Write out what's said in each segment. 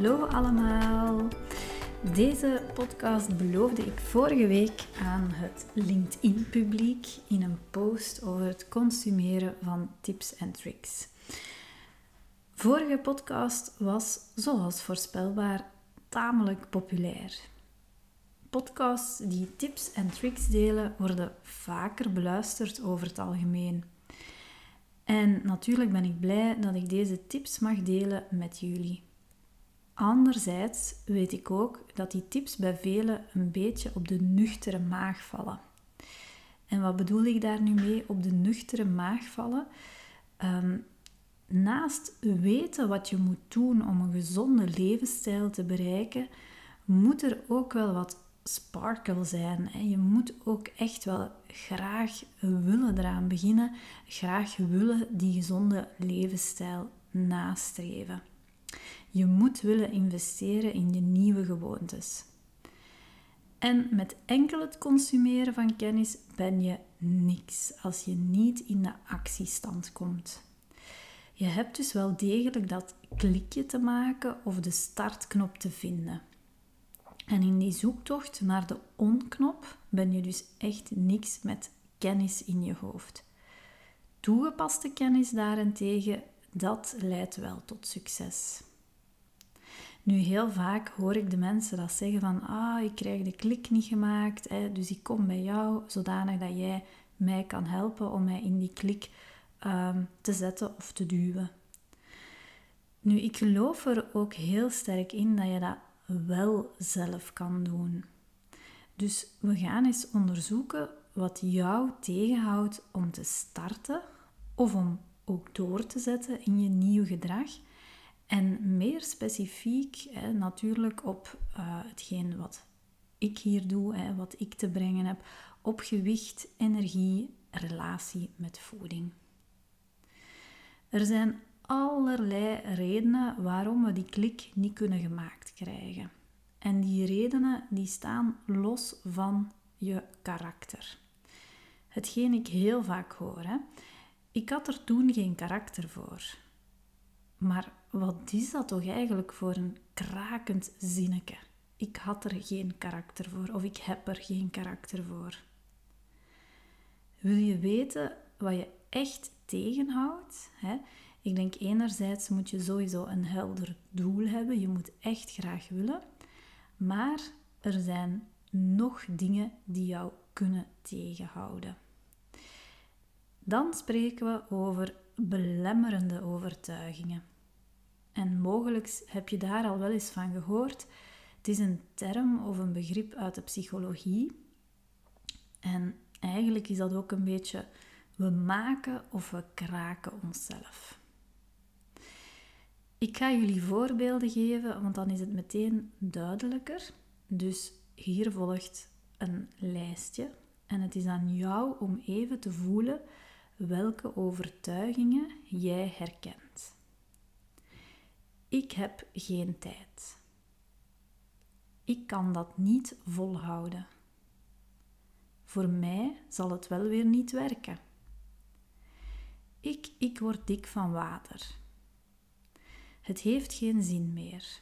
Hallo allemaal. Deze podcast beloofde ik vorige week aan het LinkedIn-publiek in een post over het consumeren van tips en tricks. Vorige podcast was, zoals voorspelbaar, tamelijk populair. Podcasts die tips en tricks delen worden vaker beluisterd over het algemeen. En natuurlijk ben ik blij dat ik deze tips mag delen met jullie. Anderzijds weet ik ook dat die tips bij velen een beetje op de nuchtere maag vallen. En wat bedoel ik daar nu mee op de nuchtere maag vallen? Ehm, naast weten wat je moet doen om een gezonde levensstijl te bereiken, moet er ook wel wat sparkle zijn. Je moet ook echt wel graag willen eraan beginnen, graag willen die gezonde levensstijl nastreven. Je moet willen investeren in je nieuwe gewoontes. En met enkel het consumeren van kennis ben je niks als je niet in de actiestand komt. Je hebt dus wel degelijk dat klikje te maken of de startknop te vinden. En in die zoektocht naar de onknop ben je dus echt niks met kennis in je hoofd. Toegepaste kennis daarentegen, dat leidt wel tot succes. Nu, heel vaak hoor ik de mensen dat zeggen van, ah, ik krijg de klik niet gemaakt, hè, dus ik kom bij jou zodanig dat jij mij kan helpen om mij in die klik um, te zetten of te duwen. Nu, ik geloof er ook heel sterk in dat je dat wel zelf kan doen. Dus we gaan eens onderzoeken wat jou tegenhoudt om te starten of om ook door te zetten in je nieuw gedrag. En meer specifiek hè, natuurlijk op uh, hetgeen wat ik hier doe, hè, wat ik te brengen heb, op gewicht, energie, relatie met voeding. Er zijn allerlei redenen waarom we die klik niet kunnen gemaakt krijgen. En die redenen die staan los van je karakter. Hetgeen ik heel vaak hoor. Hè? Ik had er toen geen karakter voor. Maar wat is dat toch eigenlijk voor een krakend zinnetje? Ik had er geen karakter voor of ik heb er geen karakter voor. Wil je weten wat je echt tegenhoudt? Hè? Ik denk enerzijds moet je sowieso een helder doel hebben. Je moet echt graag willen. Maar er zijn nog dingen die jou kunnen tegenhouden. Dan spreken we over belemmerende overtuigingen. En mogelijk heb je daar al wel eens van gehoord. Het is een term of een begrip uit de psychologie. En eigenlijk is dat ook een beetje we maken of we kraken onszelf. Ik ga jullie voorbeelden geven, want dan is het meteen duidelijker. Dus hier volgt een lijstje en het is aan jou om even te voelen welke overtuigingen jij herkent. Ik heb geen tijd. Ik kan dat niet volhouden. Voor mij zal het wel weer niet werken. Ik, ik word dik van water. Het heeft geen zin meer.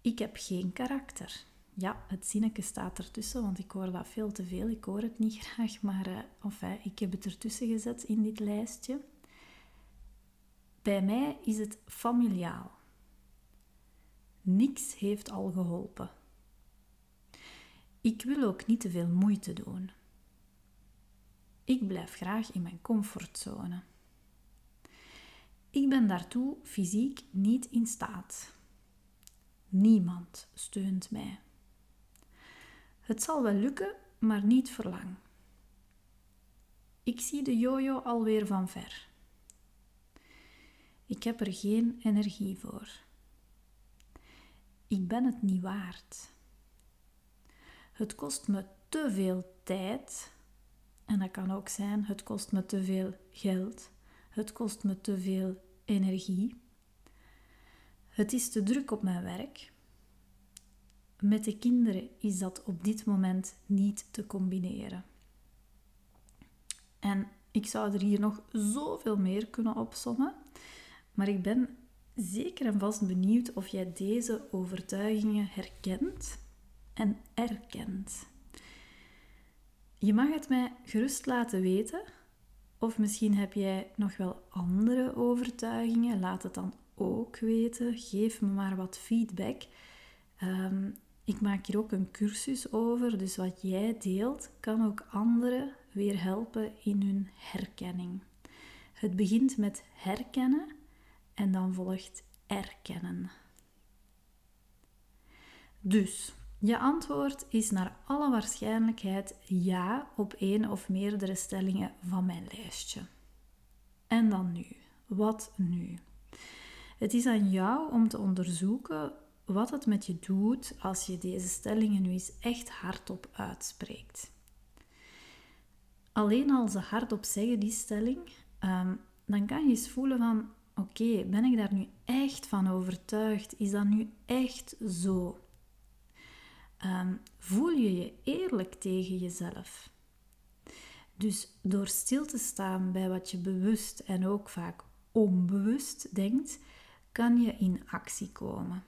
Ik heb geen karakter. Ja, het zinnetje staat ertussen, want ik hoor dat veel te veel. Ik hoor het niet graag, maar uh, enfin, ik heb het ertussen gezet in dit lijstje. Bij mij is het familiaal. Niks heeft al geholpen. Ik wil ook niet te veel moeite doen. Ik blijf graag in mijn comfortzone. Ik ben daartoe fysiek niet in staat. Niemand steunt mij. Het zal wel lukken, maar niet voor lang. Ik zie de jojo alweer van ver. Ik heb er geen energie voor. Ik ben het niet waard. Het kost me te veel tijd. En dat kan ook zijn, het kost me te veel geld. Het kost me te veel energie. Het is te druk op mijn werk. Met de kinderen is dat op dit moment niet te combineren. En ik zou er hier nog zoveel meer kunnen opsommen, maar ik ben zeker en vast benieuwd of jij deze overtuigingen herkent en erkent. Je mag het mij gerust laten weten, of misschien heb jij nog wel andere overtuigingen. Laat het dan ook weten. Geef me maar wat feedback. Um, ik maak hier ook een cursus over, dus wat jij deelt kan ook anderen weer helpen in hun herkenning. Het begint met herkennen en dan volgt erkennen. Dus je antwoord is naar alle waarschijnlijkheid ja op één of meerdere stellingen van mijn lijstje. En dan nu. Wat nu? Het is aan jou om te onderzoeken wat het met je doet als je deze stellingen nu eens echt hardop uitspreekt. Alleen al ze hardop zeggen, die stelling, ehm, dan kan je eens voelen van, oké, ben ik daar nu echt van overtuigd? Is dat nu echt zo? Ehm, voel je je eerlijk tegen jezelf? Dus door stil te staan bij wat je bewust en ook vaak onbewust denkt, kan je in actie komen.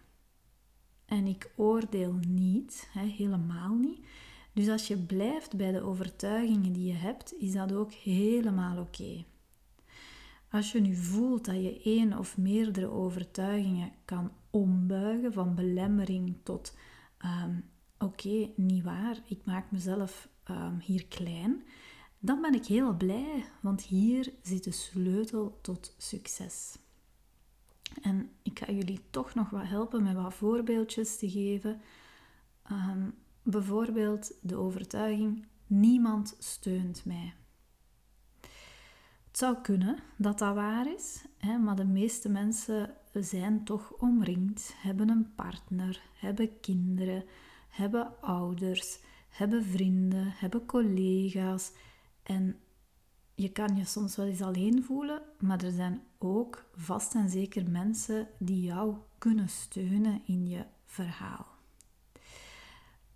En ik oordeel niet, hè, helemaal niet. Dus als je blijft bij de overtuigingen die je hebt, is dat ook helemaal oké. Als je nu voelt dat je één of meerdere overtuigingen kan ombuigen van belemmering tot ehm, oké, niet waar, ik maak mezelf ehm, hier klein, dan ben ik heel blij, want hier zit de sleutel tot succes. En ik ga jullie toch nog wat helpen met wat voorbeeldjes te geven. Ehm, bijvoorbeeld de overtuiging: niemand steunt mij. Het zou kunnen dat dat waar is, hè, maar de meeste mensen zijn toch omringd, hebben een partner, hebben kinderen, hebben ouders, hebben vrienden, hebben collega's. En je kan je soms wel eens alleen voelen, maar er zijn ook vast en zeker mensen die jou kunnen steunen in je verhaal.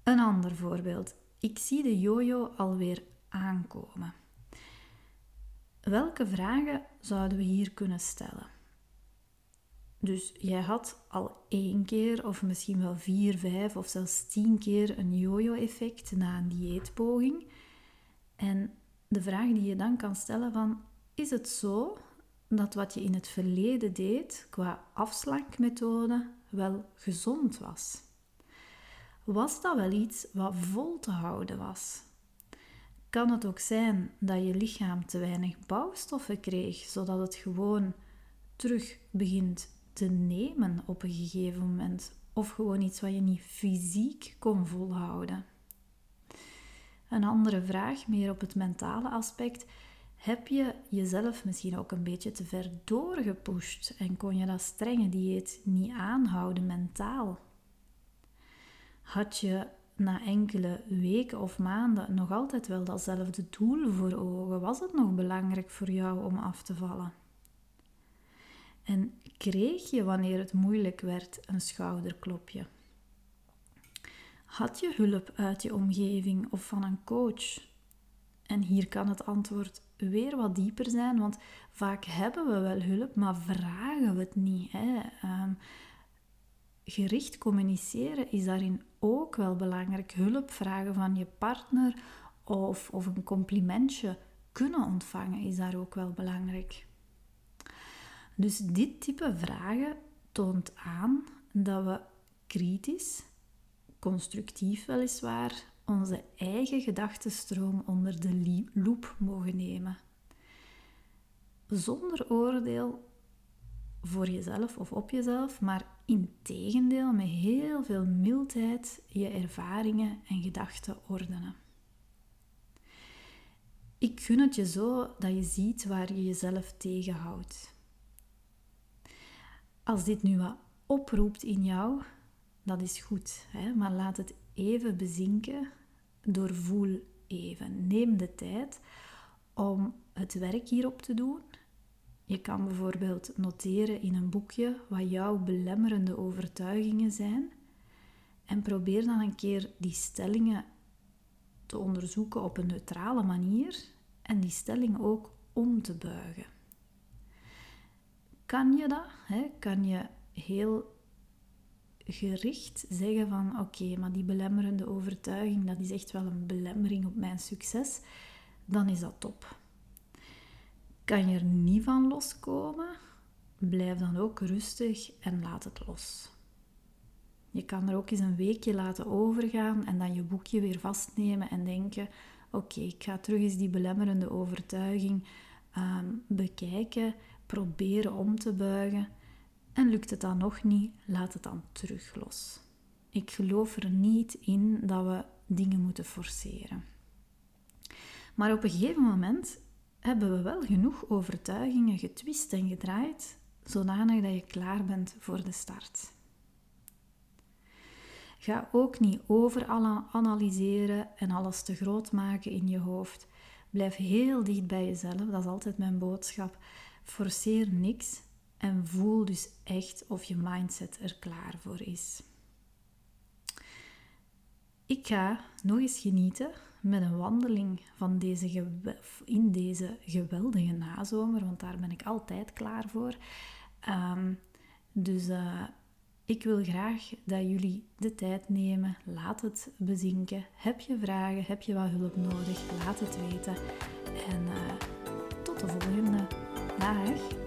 Een ander voorbeeld. Ik zie de jojo alweer aankomen. Welke vragen zouden we hier kunnen stellen? Dus jij had al één keer, of misschien wel vier, vijf of zelfs tien keer een jojo-effect na een dieetpoging. En de vraag die je dan kan stellen van, is het zo dat wat je in het verleden deed qua afslankmethode wel gezond was? Was dat wel iets wat vol te houden was? Kan het ook zijn dat je lichaam te weinig bouwstoffen kreeg, zodat het gewoon terug begint te nemen op een gegeven moment? Of gewoon iets wat je niet fysiek kon volhouden? Een andere vraag, meer op het mentale aspect. Heb je jezelf misschien ook een beetje te ver doorgepusht en kon je dat strenge dieet niet aanhouden mentaal? Had je na enkele weken of maanden nog altijd wel datzelfde doel voor ogen? Was het nog belangrijk voor jou om af te vallen? En kreeg je wanneer het moeilijk werd een schouderklopje? Had je hulp uit je omgeving of van een coach? En hier kan het antwoord weer wat dieper zijn, want vaak hebben we wel hulp, maar vragen we het niet. Hè? Ehm, gericht communiceren is daarin ook wel belangrijk. Hulp vragen van je partner of, of een complimentje kunnen ontvangen is daar ook wel belangrijk. Dus dit type vragen toont aan dat we kritisch constructief weliswaar, onze eigen gedachtenstroom onder de loep mogen nemen. Zonder oordeel voor jezelf of op jezelf, maar in tegendeel met heel veel mildheid je ervaringen en gedachten ordenen. Ik gun het je zo dat je ziet waar je jezelf tegenhoudt. Als dit nu wat oproept in jou, dat is goed. Hè? Maar laat het even bezinken. Doorvoel even. Neem de tijd om het werk hierop te doen. Je kan bijvoorbeeld noteren in een boekje wat jouw belemmerende overtuigingen zijn. En probeer dan een keer die stellingen te onderzoeken op een neutrale manier en die stelling ook om te buigen. kan je dat? Hè? Kan je heel gericht zeggen van oké, maar die belemmerende overtuiging, dat is echt wel een belemmering op mijn succes, dan is dat top. Kan je er niet van loskomen? Blijf dan ook rustig en laat het los. Je kan er ook eens een weekje laten overgaan en dan je boekje weer vastnemen en denken: oké, ik ga terug eens die belemmerende overtuiging ehm, bekijken, proberen om te buigen. En lukt het dan nog niet, laat het dan terug los. Ik geloof er niet in dat we dingen moeten forceren. Maar op een gegeven moment hebben we wel genoeg overtuigingen getwist en gedraaid, zodanig dat je klaar bent voor de start. Ga ook niet over analyseren en alles te groot maken in je hoofd. Blijf heel dicht bij jezelf, dat is altijd mijn boodschap. Forceer niks en voel dus echt of je mindset er klaar voor is. Ik ga nog eens genieten met een wandeling van deze in deze geweldige nazomer, want daar ben ik altijd klaar voor. Ehm, dus uh, ik wil graag dat jullie de tijd nemen. Laat het bezinken. Heb je vragen? Heb je wat hulp nodig? Laat het weten. En uh, tot de volgende. Dag!